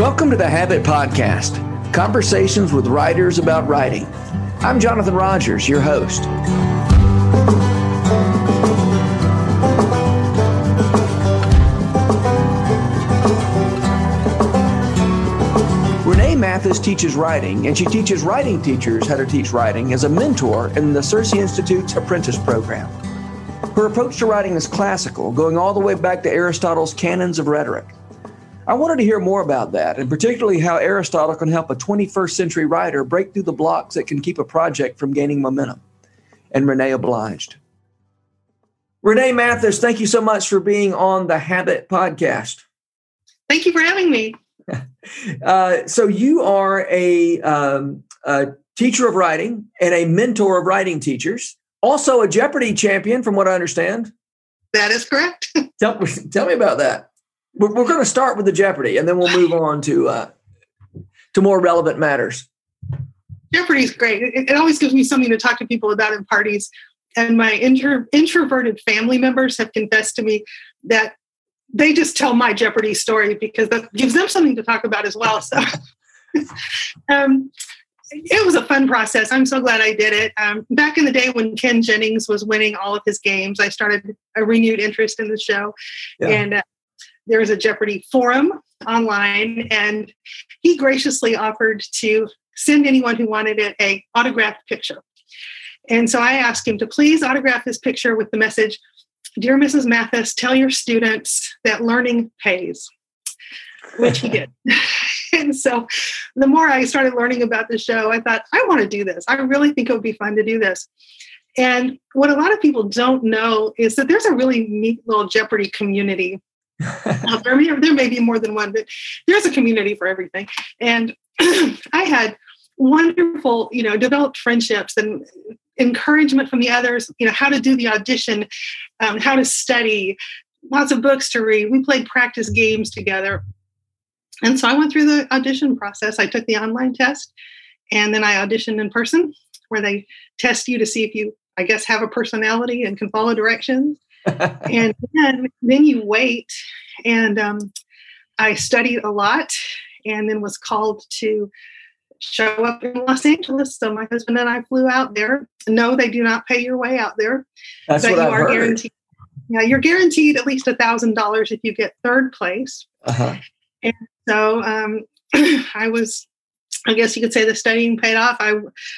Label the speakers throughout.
Speaker 1: Welcome to the Habit Podcast conversations with writers about writing. I'm Jonathan Rogers, your host. Renee Mathis teaches writing, and she teaches writing teachers how to teach writing as a mentor in the CiRCE Institute's apprentice program. Her approach to writing is classical, going all the way back to Aristotle's Canons of Rhetoric. I wanted to hear more about that, and particularly how Aristotle can help a 21st century writer break through the blocks that can keep a project from gaining momentum. And Renee obliged. Renee Mathis, thank you so much for being on the Habit Podcast.
Speaker 2: Thank you for having me.
Speaker 1: uh, so, you are a, um, a teacher of writing and a mentor of writing teachers, also a Jeopardy champion, from what I understand.
Speaker 2: That is correct.
Speaker 1: tell, tell me about that we're, we're going to start with the Jeopardy, and then we'll move on to uh, to more relevant matters.
Speaker 2: Jeopardy is great. It, it, always gives me something to talk to people about in parties. And my intro, introverted family members have confessed to me that they just tell my Jeopardy story because that gives them something to talk about as well. So, um, it was a fun process. I'm so glad I did it. Um, back in the day when Ken Jennings was winning all of his games, I started a renewed interest in the show, yeah. and uh, there is a Jeopardy forum online, and he graciously offered to send anyone who wanted it a autographed picture. And so I asked him to please autograph his picture with the message, Dear Mrs. Mathis, tell your students that learning pays, which he did. and so the more I started learning about the show, I thought, I want to do this. I really think it would be fun to do this. And what a lot of people don't know is that there's a really neat little Jeopardy community there, may, there may be more than one, but there's a community for everything. And I had wonderful, you know, developed friendships and encouragement from the others, you know, how to do the audition, um, how to study, lots of books to read. We played practice games together. And so I went through the audition process. I took the online test and then I auditioned in person where they test you to see if you, I guess, have a personality and can follow directions and then, then you wait. And um, I studied a lot and then was called to show up in Los Angeles. So my husband and I flew out there. No, they do not pay your way out there.
Speaker 1: That's but what you I've are heard.
Speaker 2: guaranteed. Yeah, you're guaranteed at least a thousand dollars if you get third place. Uh-huh. And so um, I was I guess you could say the studying paid off. I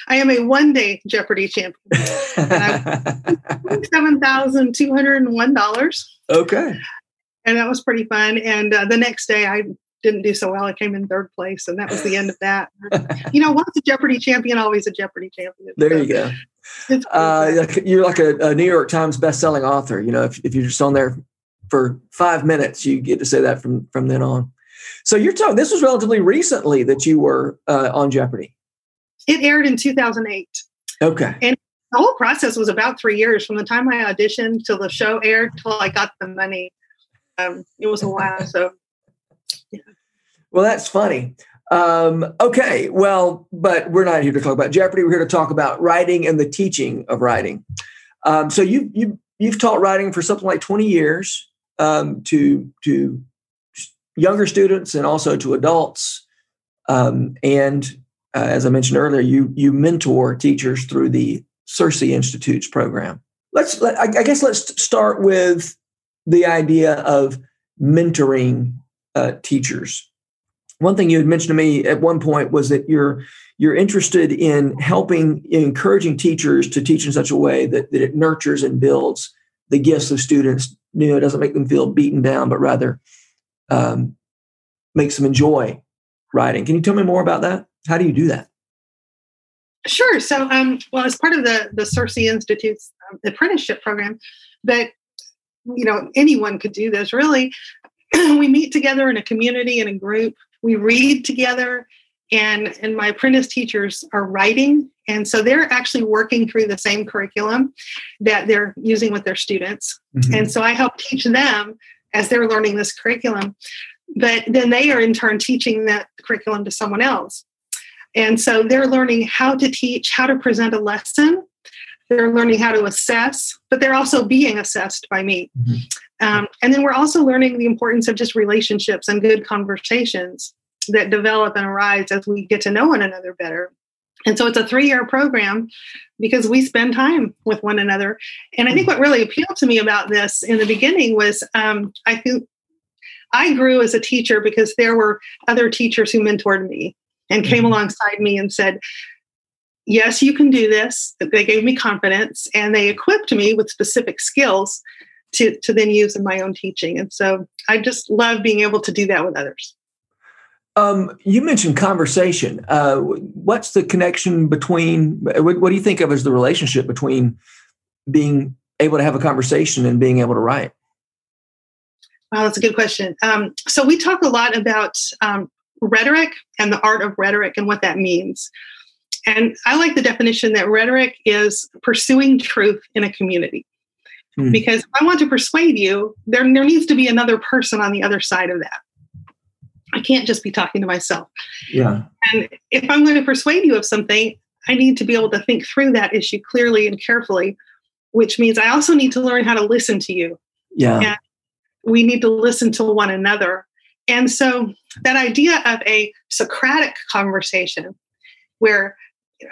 Speaker 2: I am a one day Jeopardy champion. Seven thousand two hundred and one dollars.
Speaker 1: Okay.
Speaker 2: And that was pretty fun. And uh, the next day, I didn't do so well. I came in third place, and that was the end of that. you know, once a Jeopardy champion, always a Jeopardy champion.
Speaker 1: There so, you go. Uh, you're like a, a, New York Times best-selling author. You know, if, if you're just on there for five minutes, you get to say that from from then on. So you're talking, this was relatively recently that you were uh, on Jeopardy.
Speaker 2: It aired in 2008.
Speaker 1: Okay.
Speaker 2: And the whole process was about three years from the time I auditioned till the show aired till I got the money. Um, it was a while. So,
Speaker 1: yeah. Well, that's funny. Um, okay. Well, but we're not here to talk about Jeopardy. We're here to talk about writing and the teaching of writing. Um, so you you you've taught writing for something like 20 years um, to to younger students and also to adults. Um, and uh, as I mentioned earlier, you you mentor teachers through the CiRCE Institute's program. Let's let, I, guess let's start with the idea of mentoring uh, teachers. One thing you had mentioned to me at one point was that you're you're interested in helping in encouraging teachers to teach in such a way that, that it nurtures and builds the gifts of students. You know, it doesn't make them feel beaten down, but rather um, makes them enjoy writing. Can you tell me more about that? How do you do that?
Speaker 2: Sure. So, um, well, as part of the the CiRCE Institute's um, apprenticeship program, that you know anyone could do this. Really, we meet together in a community in a group. We read together, and and my apprentice teachers are writing, and so they're actually working through the same curriculum that they're using with their students. Mm-hmm. And so I help teach them as they're learning this curriculum. But then they are in turn teaching that curriculum to someone else. And so they're learning how to teach, how to present a lesson. They're learning how to assess, but they're also being assessed by me. Mm-hmm. Um, and then we're also learning the importance of just relationships and good conversations. that develop and arise as we get to know one another better. And so it's a three year program because we spend time with one another. And I think what really appealed to me about this in the beginning was um, I think I grew as a teacher because there were other teachers who mentored me and came mm-hmm. alongside me and said, Yes, you can do this. They gave me confidence and they equipped me with specific skills to, to then use in my own teaching. And so I just love being able to do that with others.
Speaker 1: Um, you mentioned conversation. Uh, what's the connection between? What, what, do you think of as the relationship between being able to have a conversation and being able to write?
Speaker 2: Wow, that's a good question. Um, so we talk a lot about um, rhetoric and the art of rhetoric and what that means. And I like the definition that rhetoric is pursuing truth in a community. Hmm. Because if I want to persuade you, there, there needs to be another person on the other side of that. I can't just be talking to myself.
Speaker 1: Yeah.
Speaker 2: And if I'm going to persuade you of something, I need to be able to think through that issue clearly and carefully, which means I also need to learn how to listen to you.
Speaker 1: Yeah. And
Speaker 2: we need to listen to one another. And so that idea of a Socratic conversation where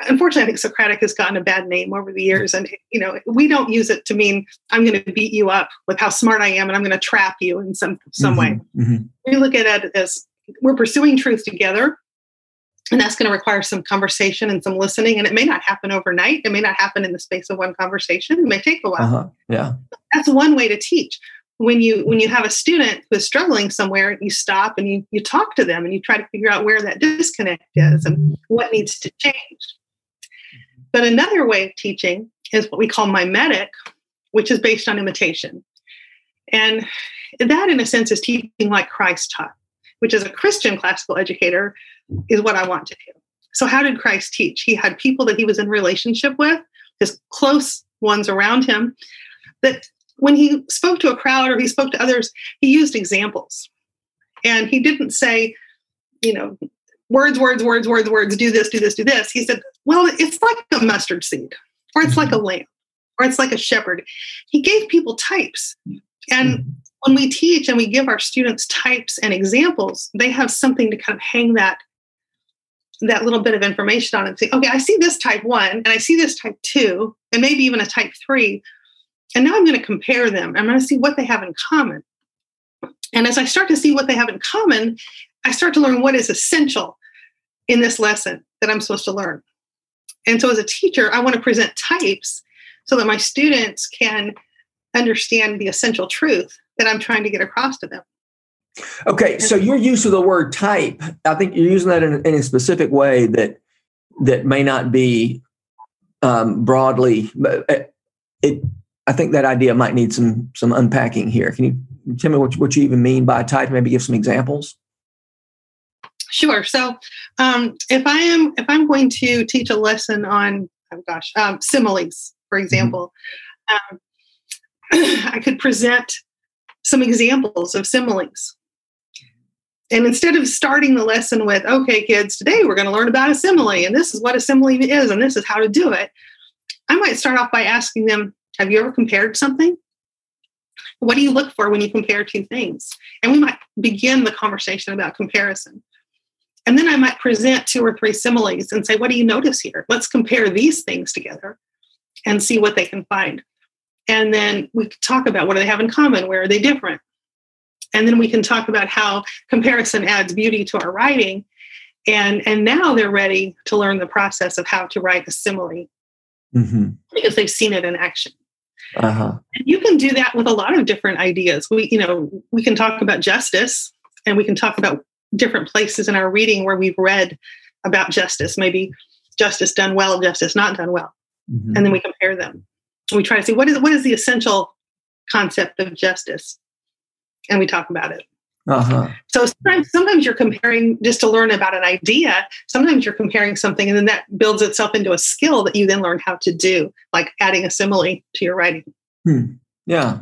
Speaker 2: unfortunately, I think Socratic has gotten a bad name over the years, and you know we don't use it to mean I'm going to beat you up with how smart I am, and I'm going to trap you in some some mm-hmm, way. Mm-hmm. We look at it as we're pursuing truth together and that's going to require some conversation and some listening and it may not happen overnight it may not happen in the space of one conversation it may take a while. Uh-huh.
Speaker 1: yeah.
Speaker 2: That's one way to teach. When you when you have a student who's struggling somewhere you stop and you you talk to them and you try to figure out where that disconnect is and what needs to change. But another way of teaching is what we call mimetic which is based on imitation. And that in a sense is teaching like christ taught which as a Christian classical educator is what I want to do. So, how did Christ teach? He had people that he was in relationship with, his close ones around him, that when he spoke to a crowd or he spoke to others, he used examples. And he didn't say, you know, words, words, words, words, words, do this, do this, do this. He said, well, it's like a mustard seed, or it's like a mm-hmm. lamb, or it's like a shepherd. He gave people types. And hmm. when we teach and we give our students types and examples, they have something to kind of hang that that little bit of information on and say, okay, I see this type one and I see this type two, and maybe even a type three. And now I'm going to compare them. I'm going to see what they have in common. And as I start to see what they have in common, I start to learn what is essential in this lesson that I'm supposed to learn. And so as a teacher, I want to present types so that my students can understand the essential truth that I'm trying to get across to them.
Speaker 1: Okay, so your use of the word type, I think you're using that in, in a specific way that that may not be um, broadly. But uh, it, I think that idea might need some some unpacking here. Can you tell me what what you even mean by type? Maybe give some examples.
Speaker 2: Sure. So, um, if I am if I'm going to teach a lesson on oh gosh um, similes, for mm-hmm. example, mm-hmm. I could present some examples of similes. And instead of starting the lesson with, okay, kids, today we're going to learn about a simile, and this is what a simile is, and this is how to do it, I might start off by asking them, have you ever compared something? What do you look for when you compare two things? And we might begin the conversation about comparison. And then I might present two or three similes and say, what do you notice here? Let's compare these things together and see what they can find. And then we talk about what do they have in common? Where are they different? And then we can talk about how comparison adds beauty to our writing. And, and now they're ready to learn the process of how to write a simile mm-hmm. because they've seen it in action. Uh-huh. And you can do that with a lot of different ideas. We, you know, we can talk about justice and we can talk about different places in our reading where we've read about justice, maybe justice done well, justice not done well. Mm-hmm. And then we compare them we try to see what is what is the essential concept of justice, and we talk about it. Uh-huh. So sometimes, sometimes you're comparing just to learn about an idea. Sometimes you're comparing something, and then that builds itself into a skill that you then learn how to do, like adding a simile to your writing.
Speaker 1: Hmm. Yeah.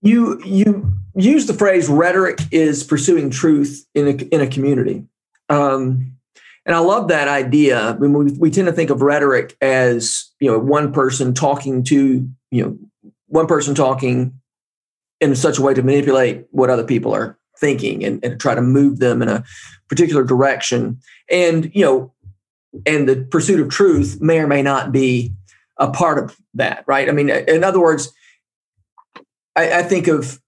Speaker 1: You you use the phrase "rhetoric is pursuing truth in a in a community." Um, and I love that idea. I mean, we, we tend to think of rhetoric as you know one person talking to you know one person talking in such a way to manipulate what other people are thinking and, and try to move them in a particular direction. And, you know, and the pursuit of truth may or may not be a part of that, right? I mean, in other words, I, I think of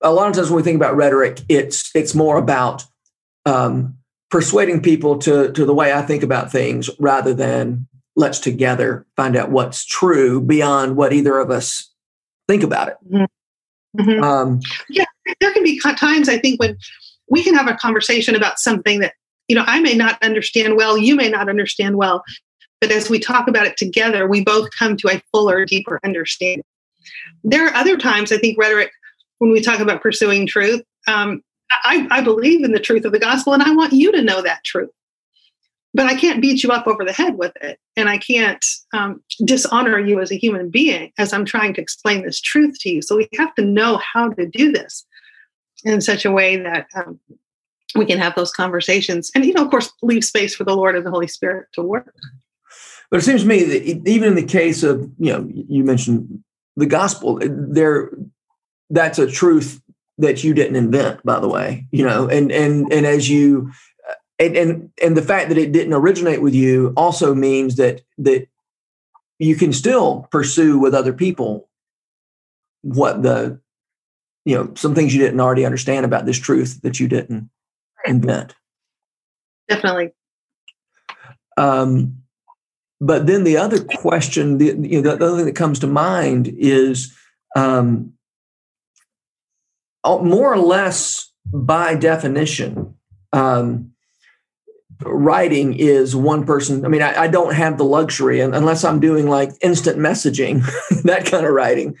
Speaker 1: a lot of times when we think about rhetoric, it's it's more about um, persuading people to to the way I think about things rather than let's together find out what's true beyond what either of us think about it.
Speaker 2: Mm-hmm. mm-hmm. Um, yeah, there can be times I think when we can have a conversation about something that you know I may not understand well, you may not understand well, but as we talk about it together, we both come to a fuller, deeper understanding. There are other times I think rhetoric when we talk about pursuing truth. Um, I, I believe in the truth of the gospel, and I want you to know that truth but I can't beat you up over the head with it. And I can't um, dishonor you as a human being as I'm trying to explain this truth to you. So we have to know how to do this in such a way that um, we can have those conversations. And, you know, of course, leave space for the Lord and the Holy Spirit to work.
Speaker 1: But it seems to me that even in the case of, you know, you mentioned the gospel, there, that's a truth that you didn't invent, by the way, you know, and, and, and as you, and, and and the fact that it didn't originate with you also means that that you can still pursue with other people what the you know some things you didn't already understand about this truth that you didn't invent.
Speaker 2: Definitely.
Speaker 1: Um but then the other question the you know the other thing that comes to mind is um more or less by definition um writing is one person. I mean, I, I don't have the luxury, and unless I'm doing like instant messaging, that kind of writing,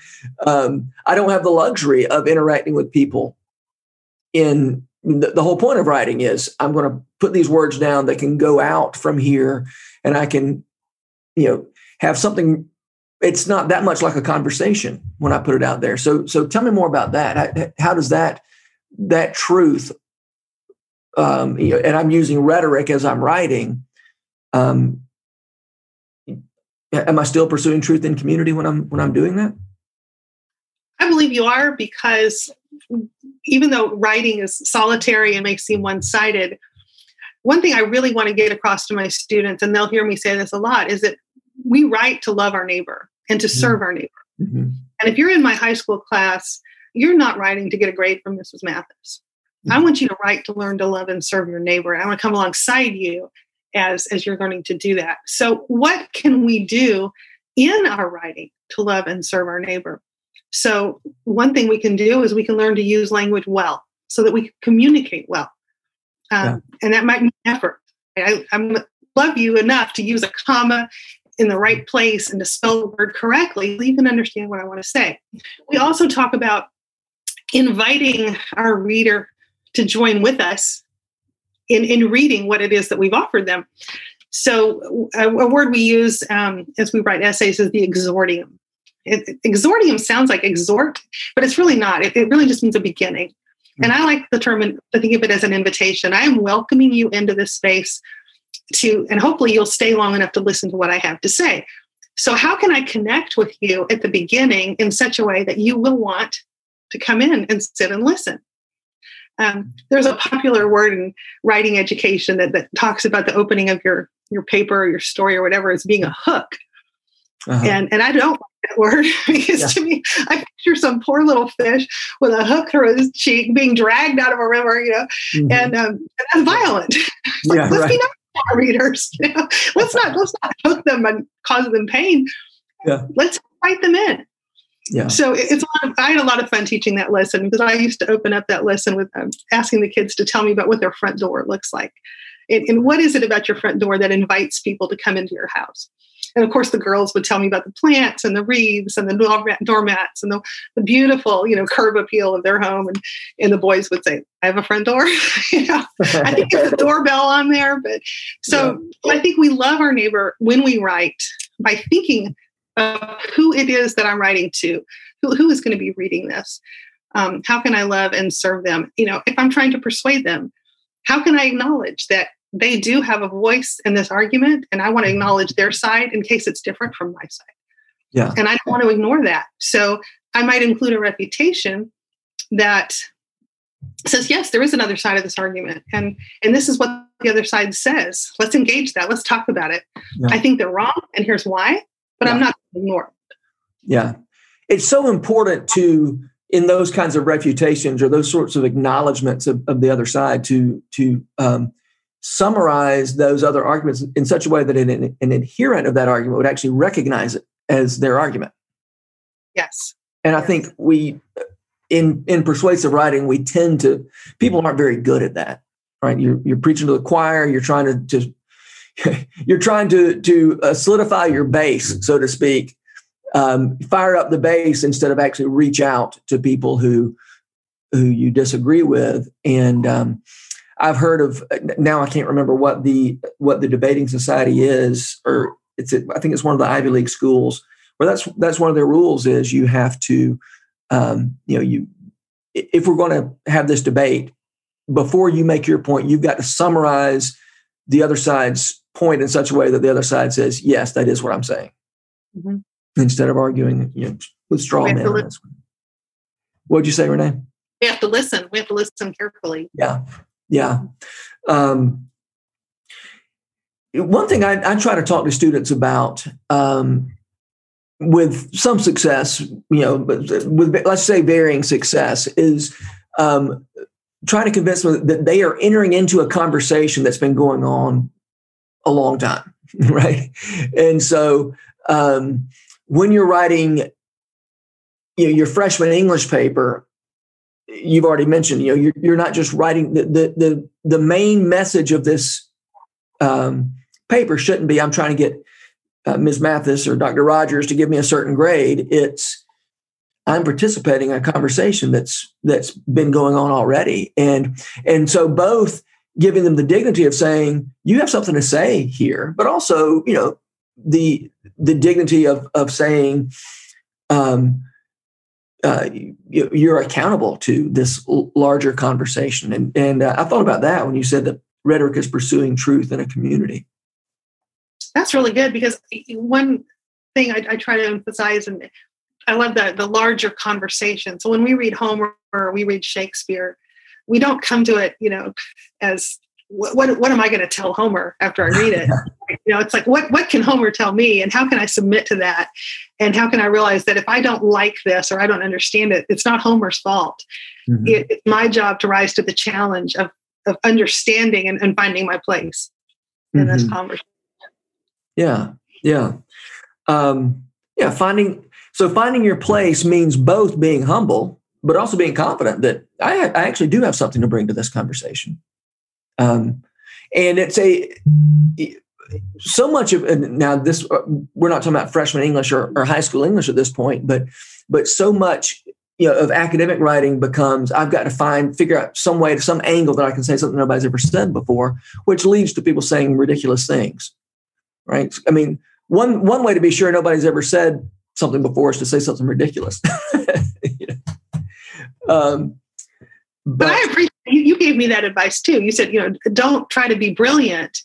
Speaker 1: um, I don't have the luxury of interacting with people. In the, the whole point of writing is I'm going to put these words down that can go out from here, and I can, you know, have something. It's not that much like a conversation when I put it out there. So, so tell me more about that. How, does that that truth um, you know, and I'm using rhetoric as I'm writing, um, am I still pursuing truth in community when I'm when I'm doing that?
Speaker 2: I believe you are because even though writing is solitary and may seem one-sided, one thing I really want to get across to my students, and they'll hear me say this a lot, is that we write to love our neighbor and to mm-hmm. serve our neighbor. Mm-hmm. And if you're in my high school class, you're not writing to get a grade from Mrs. Mathis. I want you to write to learn to love and serve your neighbor. I want to come alongside you as as you're learning to do that. So what can we do in our writing to love and serve our neighbor? So one thing we can do is we can learn to use language well so that we can communicate well. Um, yeah. And that might mean effort. I, I love you enough to use a comma in the right place and to spell the word correctly you can understand what I want to say. We also talk about inviting our reader to join with us in, in reading what it is that we've offered them. So, a, a word we use um, as we write essays is the exordium. It, exordium sounds like exhort, but it's really not. It, it really just means a beginning. And I like the term, I think of it as an invitation. I am welcoming you into this space to, and hopefully you'll stay long enough to listen to what I have to say. So, how can I connect with you at the beginning in such a way that you will want to come in and sit and listen? Um, there's a popular word in writing education that, that talks about the opening of your your paper or your story or whatever as being a hook. Uh-huh. And and I don't like that word because yeah. to me, I picture some poor little fish with a hook through his cheek being dragged out of a river, you know, mm-hmm. and, um, and that's violent. like, yeah, let's right. be nice our readers. You know? Let's not let's not hook them and cause them pain. Yeah. Let's fight them in yeah. So it's a lot of, I had a lot of fun teaching that lesson because I used to open up that lesson with um, asking the kids to tell me about what their front door looks like. And, and, what is it about your front door that invites people to come into your house? And of course, the girls would tell me about the plants and the wreaths and the doormats and the, the beautiful, you know, curb appeal of their home. And, and the boys would say, I have a front door. you know, I think it's a doorbell on there. But so yeah. I think we love our neighbor when we write by thinking of who it is that I'm writing to, who, who is going to be reading this. Um, how can I love and serve them? You know, if I'm trying to persuade them, how can I acknowledge that they do have a voice in this argument and I want to acknowledge their side in case it's different from my side?
Speaker 1: Yeah.
Speaker 2: And I don't want to ignore that. So I might include a refutation that says yes there is another side of this argument and and this is what the other side says let's engage that let's talk about it yeah. i think they're wrong and here's why but yeah. i'm not ignoring it
Speaker 1: yeah it's so important to in those kinds of refutations or those sorts of acknowledgments of, of the other side to to um, summarize those other arguments in such a way that an, an adherent of that argument would actually recognize it as their argument.
Speaker 2: Yes.
Speaker 1: And i think we in in persuasive writing we tend to people aren't very good at that right? You're, you're preaching to the choir you're trying to just you're trying to to uh, solidify your base so to speak um, fire up the base instead of actually reach out to people who who you disagree with. And um, i've heard of now i can't remember what the what the debating society is or it's i think it's one of the ivy league schools where that's that's one of their rules is you have to um, you know, you if we're going to have this debate, before you make your point, you've got to summarize the other side's point in such a way that the other side says, "Yes, that is what I'm saying," mm-hmm. instead of arguing, you know, with straw man. What'd you say, Renee?
Speaker 2: We have to listen. We have to listen carefully.
Speaker 1: Yeah, yeah. Um, one thing I, I, try to talk to students about um, with some success, you know, with let's say varying success, is um, trying to convince them that they are entering into a conversation that's been going on a long time, right? And so um, when you're writing, you know, your freshman English paper, you've already mentioned, you know, you're, you're not just writing the the the, the main message of this um, paper shouldn't be I'm trying to get uh, Ms. Mathis or Dr. Rogers to give me a certain grade. It's I'm participating in a conversation that's that's been going on already, and and so both giving them the dignity of saying you have something to say here, but also you know the the dignity of of saying um, uh, you, are accountable to this larger conversation, and and uh, I thought about that when you said that rhetoric is pursuing truth in a community.
Speaker 2: That's really good because one thing I, I try to emphasize, and I love the the larger conversation. So when we read Homer or we read Shakespeare, we don't come to it, you know, as what what, what am I going to tell Homer after I read it? you know, it's like what what can Homer tell me, and how can I submit to that, and how can I realize that if I don't like this or I don't understand it, it's not Homer's fault. Mm-hmm. It, it's my job to rise to the challenge of of understanding and, and finding my place in mm-hmm. this conversation.
Speaker 1: Yeah, yeah, um, yeah. Finding so finding your place means both being humble, but also being confident that I, I actually do have something to bring to this conversation. Um, and it's a so much of now this uh, we're not talking about freshman English or, or high school English at this point, but but so much you know of academic writing becomes I've got to find figure out some way some angle that I can say something nobody's ever said before, which leads to people saying ridiculous things right? I mean, one one way to be sure nobody's ever said something before is to say something ridiculous.
Speaker 2: um, but, but, I appreciate you gave me that advice too. You said, you know, don't try to be brilliant,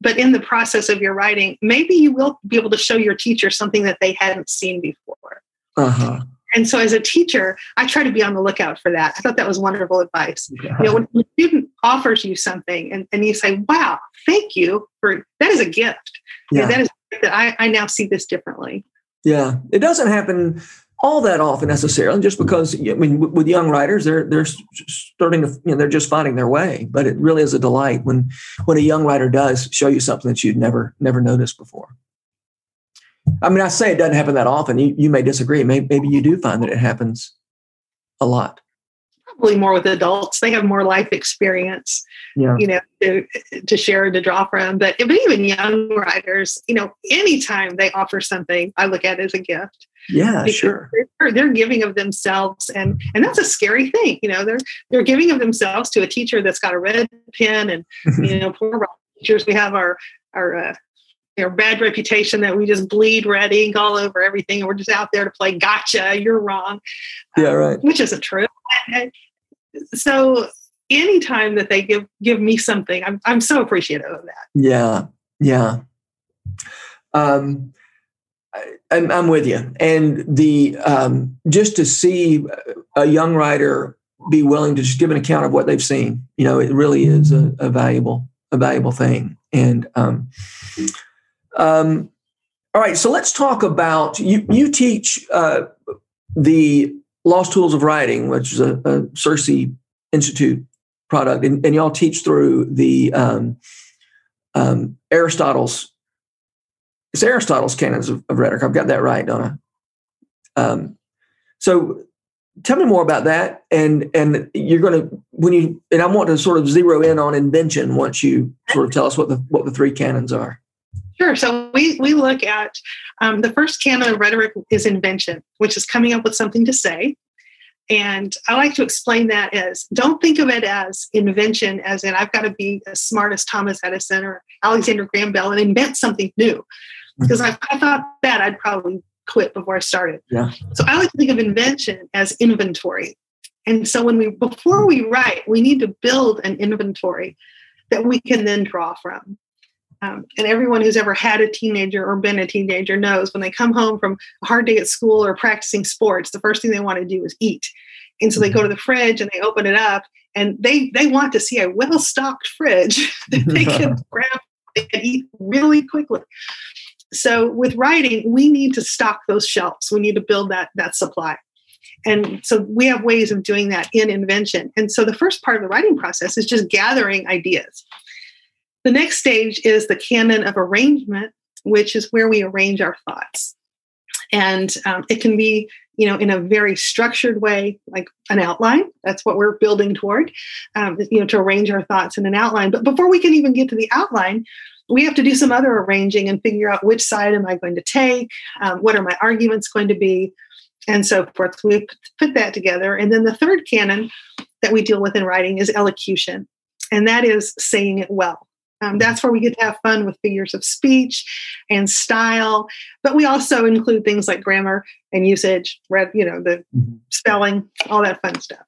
Speaker 2: but in the process of your writing, maybe you will be able to show your teacher something that they hadn't seen before. Uh-huh. And so, as a teacher, I try to be on the lookout for that. I thought that was wonderful advice. Yeah. You know, when a student offers you something and, and you say, "Wow, thank you for that is a gift. Yeah. that is that I, I now see this differently.
Speaker 1: Yeah, it doesn't happen all that often necessarily, just because I mean, with young writers, they're they're starting to you know they're just finding their way. But it really is a delight when when a young writer does show you something that you'd never never noticed before. I mean, I say it doesn't happen that often. You, you may disagree. Maybe, maybe you do find that it happens a lot.
Speaker 2: Probably more with adults. They have more life experience, yeah. you know, to, to share and to draw from. But, but even young writers, you know, anytime they offer something, I look at it as a gift.
Speaker 1: Yeah, sure.
Speaker 2: They're, they're giving of themselves, and and that's a scary thing. You know, they're they're giving of themselves to a teacher that's got a red pen, and you know, poor teachers. We have our our uh, you bad reputation that we just bleed red ink all over everything and we're just out there to play gotcha you're wrong
Speaker 1: yeah um, right
Speaker 2: which isn't true so anytime that they give give me something i'm, I'm so appreciative of that
Speaker 1: yeah yeah um I'm, I'm with you and the um just to see a young writer be willing to just give an account of what they've seen. You know, it really is a, a valuable a valuable thing. And um, um, all right, so let's talk about you. You teach uh, the Lost Tools of Writing, which is a, a CiRCE Institute product, and, and y'all teach through the um, um, Aristotle's. It's Aristotle's canons of, of, rhetoric. I've got that right, don't I? Um, so tell me more about that and and you're going to when you and i want to sort of zero in on invention once you sort of tell us what the what the three canons are
Speaker 2: sure so we we look at um, the first canon of rhetoric is invention which is coming up with something to say and i like to explain that as don't think of it as invention as in i've got to be as smart as thomas edison or alexander graham bell and invent something new because if I thought that i'd probably quit before I started.
Speaker 1: Yeah.
Speaker 2: So I like to think of invention as inventory. And so when we before we write, we need to build an inventory that we can then draw from. Um, and everyone who's ever had a teenager or been a teenager knows when they come home from a hard day at school or practicing sports, the first thing they want to do is eat. And so they go to the fridge and they open it up and they they want to see a well-stocked fridge that they can grab and eat really quickly so with writing we need to stock those shelves. We need to build that that supply. And so we have ways of doing that in invention. And so the first part of the writing process is just gathering ideas. The next stage is the canon of arrangement which is where we arrange our thoughts. And um, it can be you know in a very structured way like an outline. That's what we're building toward um, you know to arrange our thoughts in an outline. But before we can even get to the outline we have to do some other arranging and figure out which side am I going to take, um, what are my arguments going to be, and so forth. We put that together. And then the third canon that we deal with in writing is elocution, and that is saying it well. Um, that's where we get to have fun with figures of speech and style, but we also include things like grammar and usage, read, you know, the mm-hmm. spelling, all that fun stuff.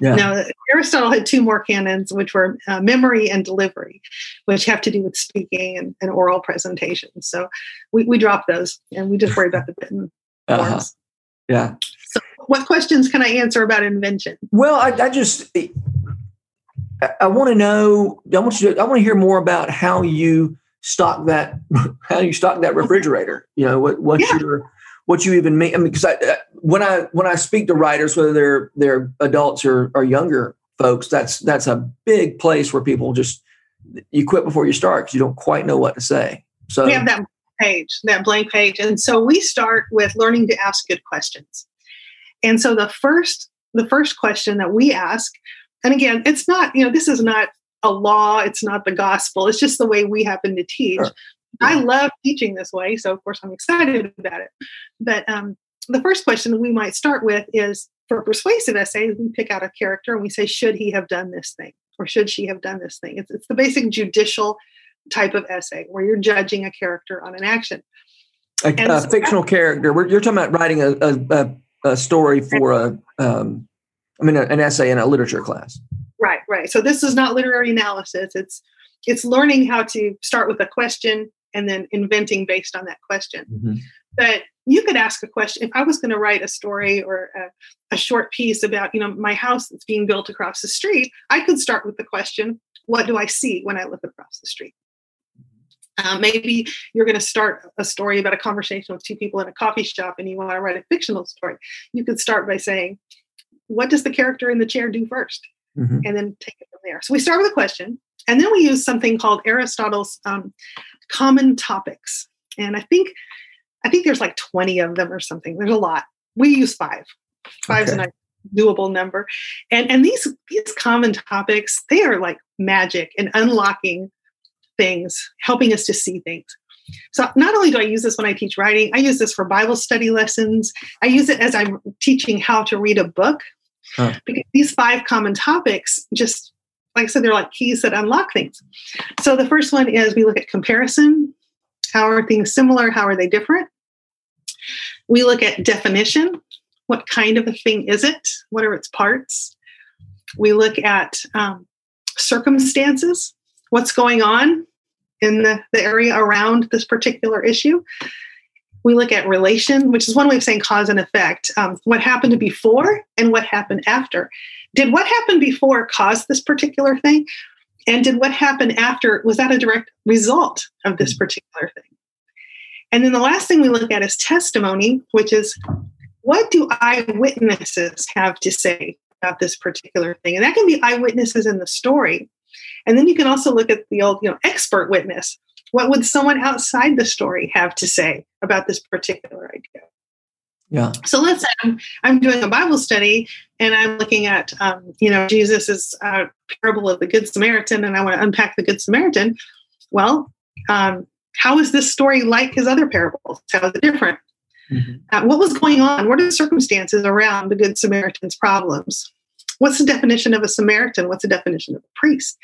Speaker 2: Yeah. Now, Aristotle had two more canons, which were uh, memory and delivery, which have to do with speaking and, and oral presentations. So we, we drop those and we just worry about the written uh-huh. forms.
Speaker 1: Yeah.
Speaker 2: So, what questions can I answer about invention?
Speaker 1: Well, I, I just I, want to know. I want you. To, I want to hear more about how you stock that. How you stock that refrigerator. You know what? What's yeah. your what you even mean. I mean, because I, uh, when I when I speak to writers, whether they're they're adults or, or younger folks, that's that's a big place where people just you quit before you start because you don't quite know what to say. So
Speaker 2: we have that page, that blank page, and so we start with learning to ask good questions. And so the first the first question that we ask, and again, it's not you know this is not a law, it's not the gospel, it's just the way we happen to teach. Sure. I love teaching this way, so of course I'm excited about it. But um, the first question we might start with is for persuasive essays, we pick out a character and we say, should he have done this thing or should she have done this thing? It's, it's the basic judicial type of essay where you're judging a character on an action.
Speaker 1: A, a so fictional character. We're, you're talking about writing a, a, a story for a, um, I mean, an essay in a literature class.
Speaker 2: Right, right. So this is not literary analysis. It's it's learning how to start with a question and then inventing based on that question. Mm-hmm. But you could ask a question if I was going to write a story or a, a short piece about, you know, my house that's being built across the street, I could start with the question, what do I see when I look across the street? Uh, maybe you're going to start a story about a conversation with two people in a coffee shop and you want to write a fictional story. You could start by saying, What does the character in the chair do 1st mm-hmm. And then take it from there. So we start with a question, and then we use something called Aristotle's um, common topics. And I think I think there's like 20 of them or something. There's a lot. We use five. Five's okay. a doable number. And and these these common topics, they are like magic and unlocking things, helping us to see things. So not only do I use this when I teach writing, I use this for Bible study lessons. I use it as I'm teaching how to read a book. Huh. Because these five common topics just like I said, they're like keys that unlock things. So the first one is we look at comparison. How are things similar? How are they different? We look at definition. What kind of a thing is it? What are its parts? We look at um, circumstances. What's going on in the, the area around this particular issue? We look at relation, which is one way of saying cause and effect. Um, what happened before and what happened after did what happened before cause this particular thing? And did what happened after, was that a direct result of this mm. particular thing? And then the last thing we look at is testimony, which is what do eyewitnesses have to say about this particular thing? And that can be eyewitnesses in the story. And then you can also look at the old, you know, expert witness. What would someone outside the story have to say about this particular idea?
Speaker 1: Yeah.
Speaker 2: So let's say I'm, I'm doing a Bible study and I'm looking at, um, you know, Jesus's uh, parable of the Good Samaritan, and I want to unpack the Good Samaritan. Well, um, how is this story like his other parables? How is it different? Mm-hmm. Uh, what was going on? What are the circumstances around the Good Samaritan's problems? What's the definition of a Samaritan? What's the definition of a priest?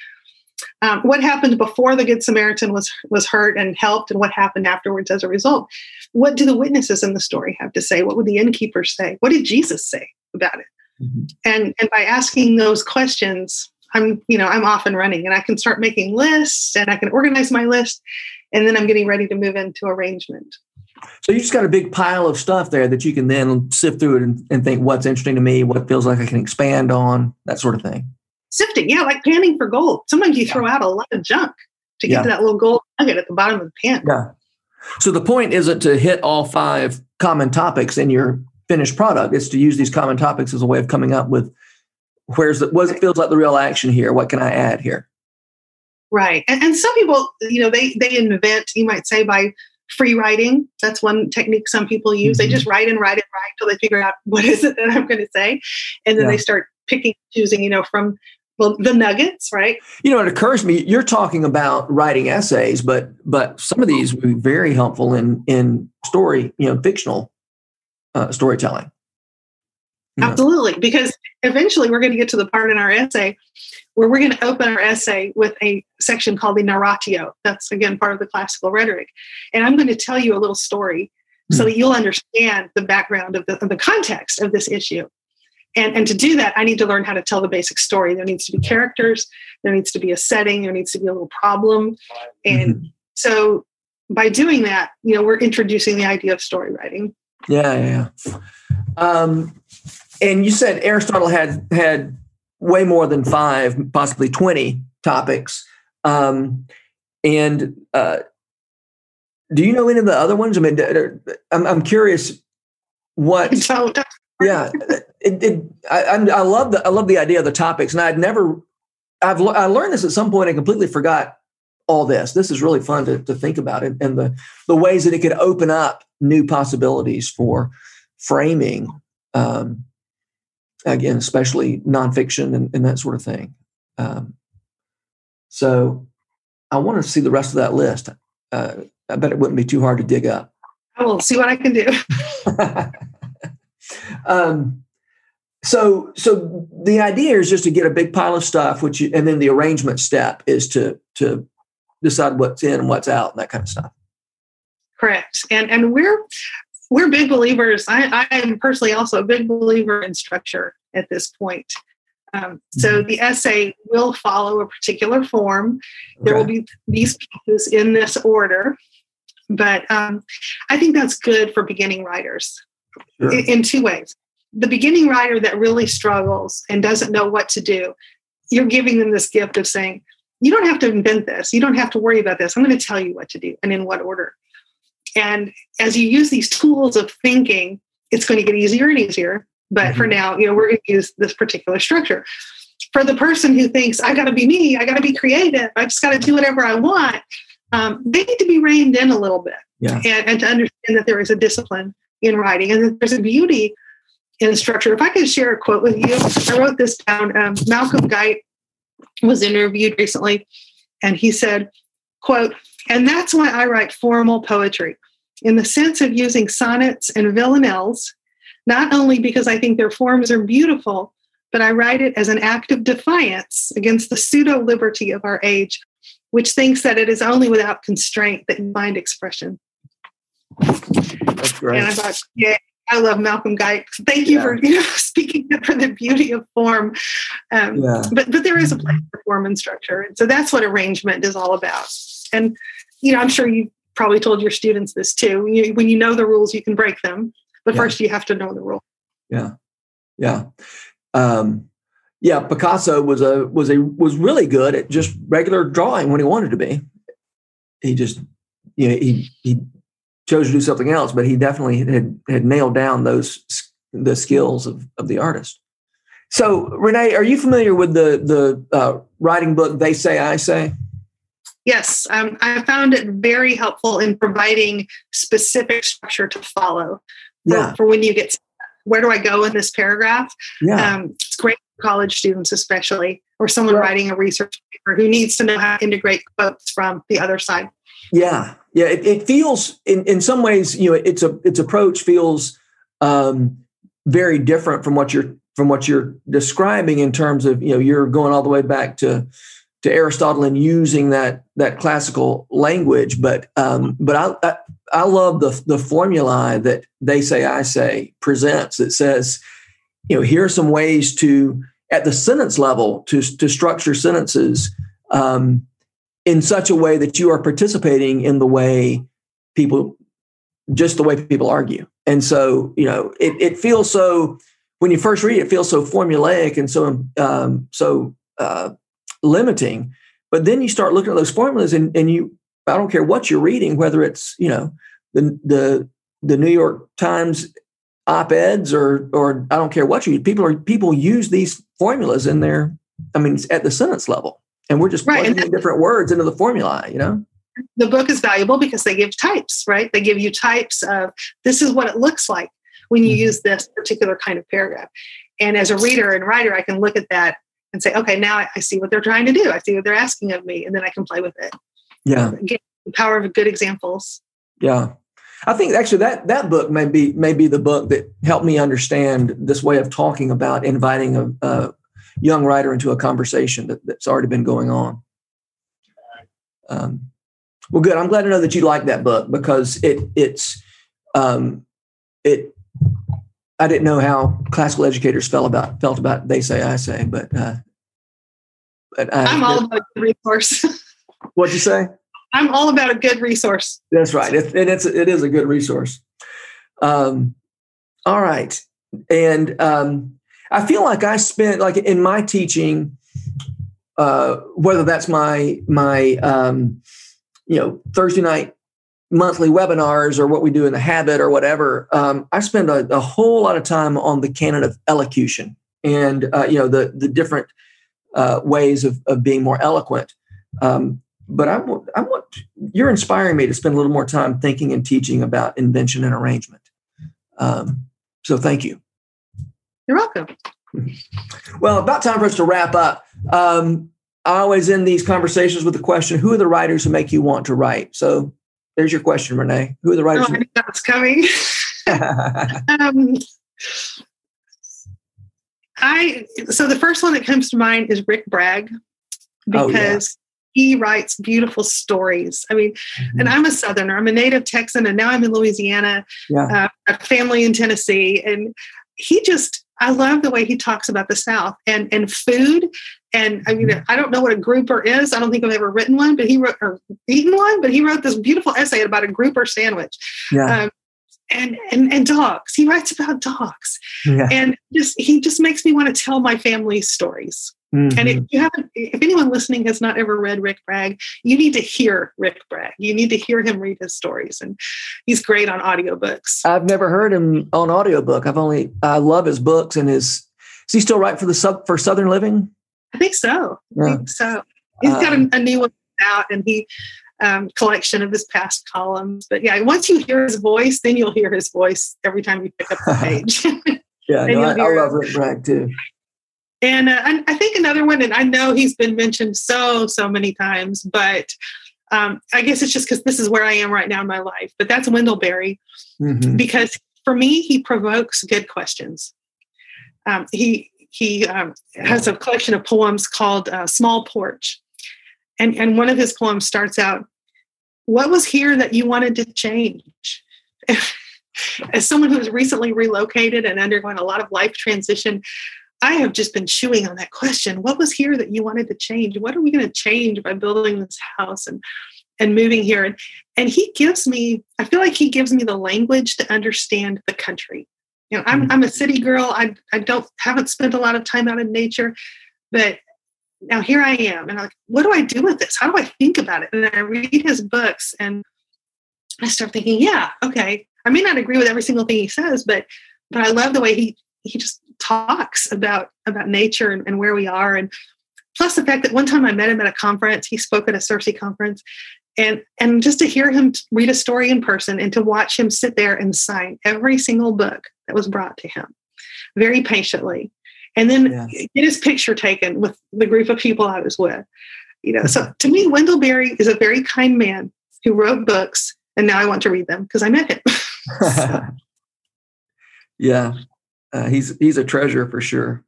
Speaker 2: Um, what happened before the Good Samaritan was was hurt and helped, and what happened afterwards as a result? What do the witnesses in the story have to say? What would the innkeepers say? What did Jesus say about it? Mm-hmm. And and by asking those questions, I'm you know I'm off and running, and I can start making lists, and I can organize my list, and then I'm getting ready to move into arrangement.
Speaker 1: So you just got a big pile of stuff there that you can then sift through it and, and think what's interesting to me, what feels like I can expand on, that sort of thing.
Speaker 2: Sifting, yeah, like panning for gold. Sometimes you yeah. throw out a lot of junk to get yeah. to that little gold nugget at the bottom of the pan.
Speaker 1: Yeah. So the point isn't to hit all five common topics in your finished product. It's to use these common topics as a way of coming up with where's the what feels like the real action here. What can I add here?
Speaker 2: Right. And, and some people, you know, they they invent, you might say, by free writing. That's one technique some people use. Mm-hmm. They just write and write and write till they figure out what is it that I'm going to say. And then yeah. they start picking, choosing, you know, from well, the nuggets, right?
Speaker 1: You know, it occurs to me you're talking about writing essays, but but some of these would be very helpful in in story, you know, fictional uh, storytelling.
Speaker 2: Absolutely, because eventually we're going to get to the part in our essay where we're going to open our essay with a section called the narratio. That's again part of the classical rhetoric. And I'm going to tell you a little story so hmm. that you'll understand the background of the, of the context of this issue. And, and to do that, I need to learn how to tell the basic story. There needs to be characters, there needs to be a setting, there needs to be a little problem. And mm-hmm. so by doing that, you know, we're introducing the idea of story writing.
Speaker 1: Yeah, yeah. yeah. Um, and you said Aristotle had had way more than five, possibly 20 topics. Um, and uh, do you know any of the other ones? I mean, I'm, I'm curious what. yeah, it, it, I, I love the I love the idea of the topics, and I'd never. I've I learned this at some point. I completely forgot all this. This is really fun to, to think about it and the the ways that it could open up new possibilities for framing um, again, especially nonfiction and, and that sort of thing. Um, so I want to see the rest of that list. Uh, I bet it wouldn't be too hard to dig up.
Speaker 2: I will see what I can do.
Speaker 1: um, so, so the idea is just to get a big pile of stuff, which, you, and then the arrangement step is to to decide what's in and what's out, and that kind of stuff.
Speaker 2: Correct, and and we're we're big believers. I, I am personally also a big believer in structure at this point. Um, so mm-hmm. the essay will follow a particular form. There will be these pieces in this order, but um, I think that's good for beginning writers sure. in, in two ways. The beginning writer that really struggles and doesn't know what to do, you're giving them this gift of saying, you don't have to invent this. You don't have to worry about this. I'm going to tell you what to do and in what order. And as you use these tools of thinking, it's going to get easier and easier. But mm-hmm. for now, you know, we're going to use this particular structure. For the person who thinks, I got to be me, I got to be creative, I just got to do whatever I want, um, they need to be reined in a little bit
Speaker 1: yeah.
Speaker 2: and, and to understand that there is a discipline in writing and that there's a beauty in structure. If I could share a quote with you, I wrote this down. Um, Malcolm Guite was interviewed recently, and he said, quote, and that's why I write formal poetry in the sense of using sonnets and villanelles, not only because I think their forms are beautiful, but I write it as an act of defiance against the pseudo liberty of our age, which thinks that it is only without constraint that you find expression.
Speaker 1: That's great.
Speaker 2: And I thought, yeah, I love Malcolm Guite. Thank you yeah. for you know speaking for the beauty of form. Um, yeah. But but there is a place for form and structure, and so that's what arrangement is all about. And you know, I'm sure you probably told your students this too. When you, when you know the rules, you can break them. But yeah. first, you have to know the rule.
Speaker 1: Yeah, yeah. Um, yeah, Picasso was a was a was really good at just regular drawing when he wanted to be. He just you know he he chose to do something else, but he definitely had had nailed down those the skills of of the artist. So, Renee, are you familiar with the the uh, writing book "They Say I Say"?
Speaker 2: Yes, um, I found it very helpful in providing specific structure to follow for, yeah. for when you get where do I go in this paragraph? Yeah. Um, it's great for college students, especially, or someone right. writing a research paper who needs to know how to integrate quotes from the other side.
Speaker 1: Yeah, yeah. It, it feels, in, in some ways, you know, it's a its approach feels um, very different from what you're from what you're describing in terms of you know you're going all the way back to to Aristotle and using that that classical language. But um, but I, I, I love the the formulae that they say I say presents. that says, you know, here are some ways to at the sentence level to to structure sentences um, in such a way that you are participating in the way people just the way people argue. And so you know it it feels so when you first read it, it feels so formulaic and so um, so uh, limiting. But then you start looking at those formulas and, and you, I don't care what you're reading, whether it's, you know, the, the, the New York Times op-eds or, or I don't care what you. People are, people use these formulas in their, I mean, it's at the sentence level and we're just right. plugging different words into the formula, you know?
Speaker 2: The book is valuable because they give types, right? They give you types of this is what it looks like when you mm-hmm. use this particular kind of paragraph. And as a reader and writer, I can look at that and say, okay, now I see what they're trying to do. I see what they're asking of me, and then I can play with it.
Speaker 1: Yeah. Again,
Speaker 2: the power of good examples.
Speaker 1: Yeah. I think actually that that book may be may be the book that helped me understand this way of talking about inviting a, a young writer into a conversation that, that's already been going on. Um, well, good. I'm glad to know that you like that book because it it's um, it I didn't know how classical educators felt about felt about they say I say, but uh,
Speaker 2: but I, I'm all about a resource.
Speaker 1: What'd you say?
Speaker 2: I'm all about a good resource.
Speaker 1: That's right, it, and it's it is a good resource. Um, all right, and um, I feel like I spent like in my teaching, uh, whether that's my my um, you know Thursday night monthly webinars or what we do in the habit or whatever, um, I spend a, a, whole lot of time on the canon of elocution and uh, you know the the different uh, ways of, of being more eloquent. Um, but I want, I want you're inspiring me to spend a little more time thinking and teaching about invention and arrangement. Um, so thank you.
Speaker 2: You're welcome.
Speaker 1: Well, about time for us to wrap up. Um, I always end these conversations with the question: Who are the writers who make you want to write? So there's your question, Renee. Who are the writers?
Speaker 2: Oh, I knew that was coming. um, I so the first one that comes to mind is Rick Bragg because oh, yeah. he writes beautiful stories. I mean, mm-hmm. and I'm a Southerner. I'm a native Texan, and now I'm in Louisiana. Yeah. Uh, a family in Tennessee, and he just I love the way he talks about the South and and food and I mean, mm-hmm. I don't know what a grouper is. I don't think I've ever written one, but he wrote or eaten one. But he wrote this beautiful essay about a grouper sandwich. Yeah. Um, and, and and dogs. He writes about dogs, yeah. and just he just makes me want to tell my family stories. Mm-hmm. And if you haven't, if anyone listening has not ever read Rick Bragg, you need to hear Rick Bragg. You need to hear him read his stories, and he's great on audiobooks.
Speaker 1: I've never heard him on audiobook. I've only I love his books and his. Is he still write for the sub for Southern Living?
Speaker 2: I think so. Yeah. I think so. He's got a, um, a, new one out, and he um, collection of his past columns. But yeah, once you hear his voice, then you'll hear his voice every time you pick up the page.
Speaker 1: yeah, no, I, I, love Rick Bragg too.
Speaker 2: And uh, I think another one, and I know he's been mentioned so so many times, but um, I guess it's just because this is where I am right now in my life. But that's Wendell Berry, mm-hmm. because for me, he provokes good questions. Um, he he um, has a collection of poems called uh, Small Porch. And, and one of his poems starts out, What was here that you wanted to change? As someone who's recently relocated and undergone a lot of life transition, I have just been chewing on that question. What was here that you wanted to change? What are we going to change by building this house and and moving here? And, and he gives me, I feel like he gives me the language to understand the country You know, I'm, mm-hmm. I'm a city girl. I, I don't haven't spent a lot of time out in nature, but now here I am. And I'm like, what do I do with this? How do I think about it? And I read his books and I start thinking, yeah, okay. I may not agree with every single thing he says, but but I love the way he he just talks about about nature and, and where we are. And plus the fact that one time I met him at a conference, he spoke at a CiRCE conference, and and just to hear him read a story in person and to watch him sit there and sign every single book that was brought to him very patiently. And then yes. get his picture taken with the group of people i was with you know. So mm-hmm. to me wendell berry is a very kind man who wrote books and now i want to read them because i met him.
Speaker 1: Yeah uh, he's he's a treasure for sure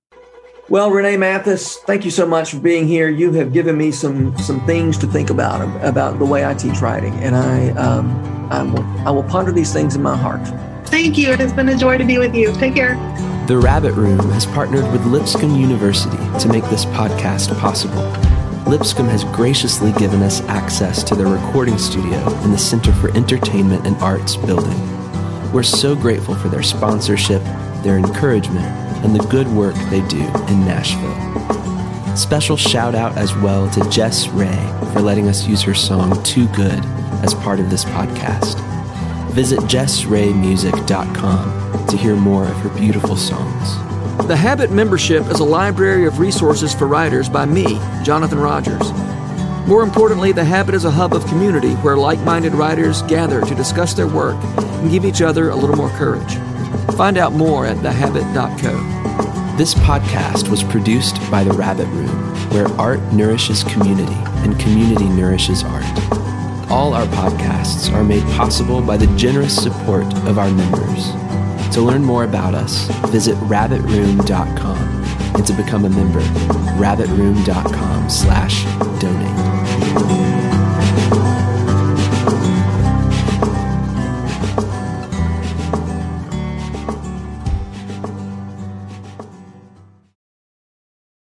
Speaker 1: well, Renee Mathis, thank you so much for being here. You have given me some some things to think about about the way I teach writing, and I um, I will I will ponder these things in my heart.
Speaker 2: Thank you. It has been a joy to be with you. Take care.
Speaker 3: The Rabbit Room has partnered with Lipscomb University to make this podcast possible. Lipscomb has graciously given us access to their recording studio in the Center for Entertainment and Arts building. We're so grateful for their sponsorship, their encouragement, and the good work they do in Nashville. Special shout out as well to Jess Ray for letting us use her song Too Good as part of this podcast. Visit jessraymusic.com to hear more of her beautiful songs.
Speaker 1: The Habit membership is a library of resources for writers by me, Jonathan Rogers. More importantly, The Habit is a hub of community where like minded writers gather to discuss their work and give each other a little more courage. Find out more at thehabit.co.
Speaker 3: This podcast was produced by The Rabbit Room, where art nourishes community and community nourishes art. All our podcasts are made possible by the generous support of our members. To learn more about us, visit rabbitroom.com and to become a member, rabbitroom.com slash donate.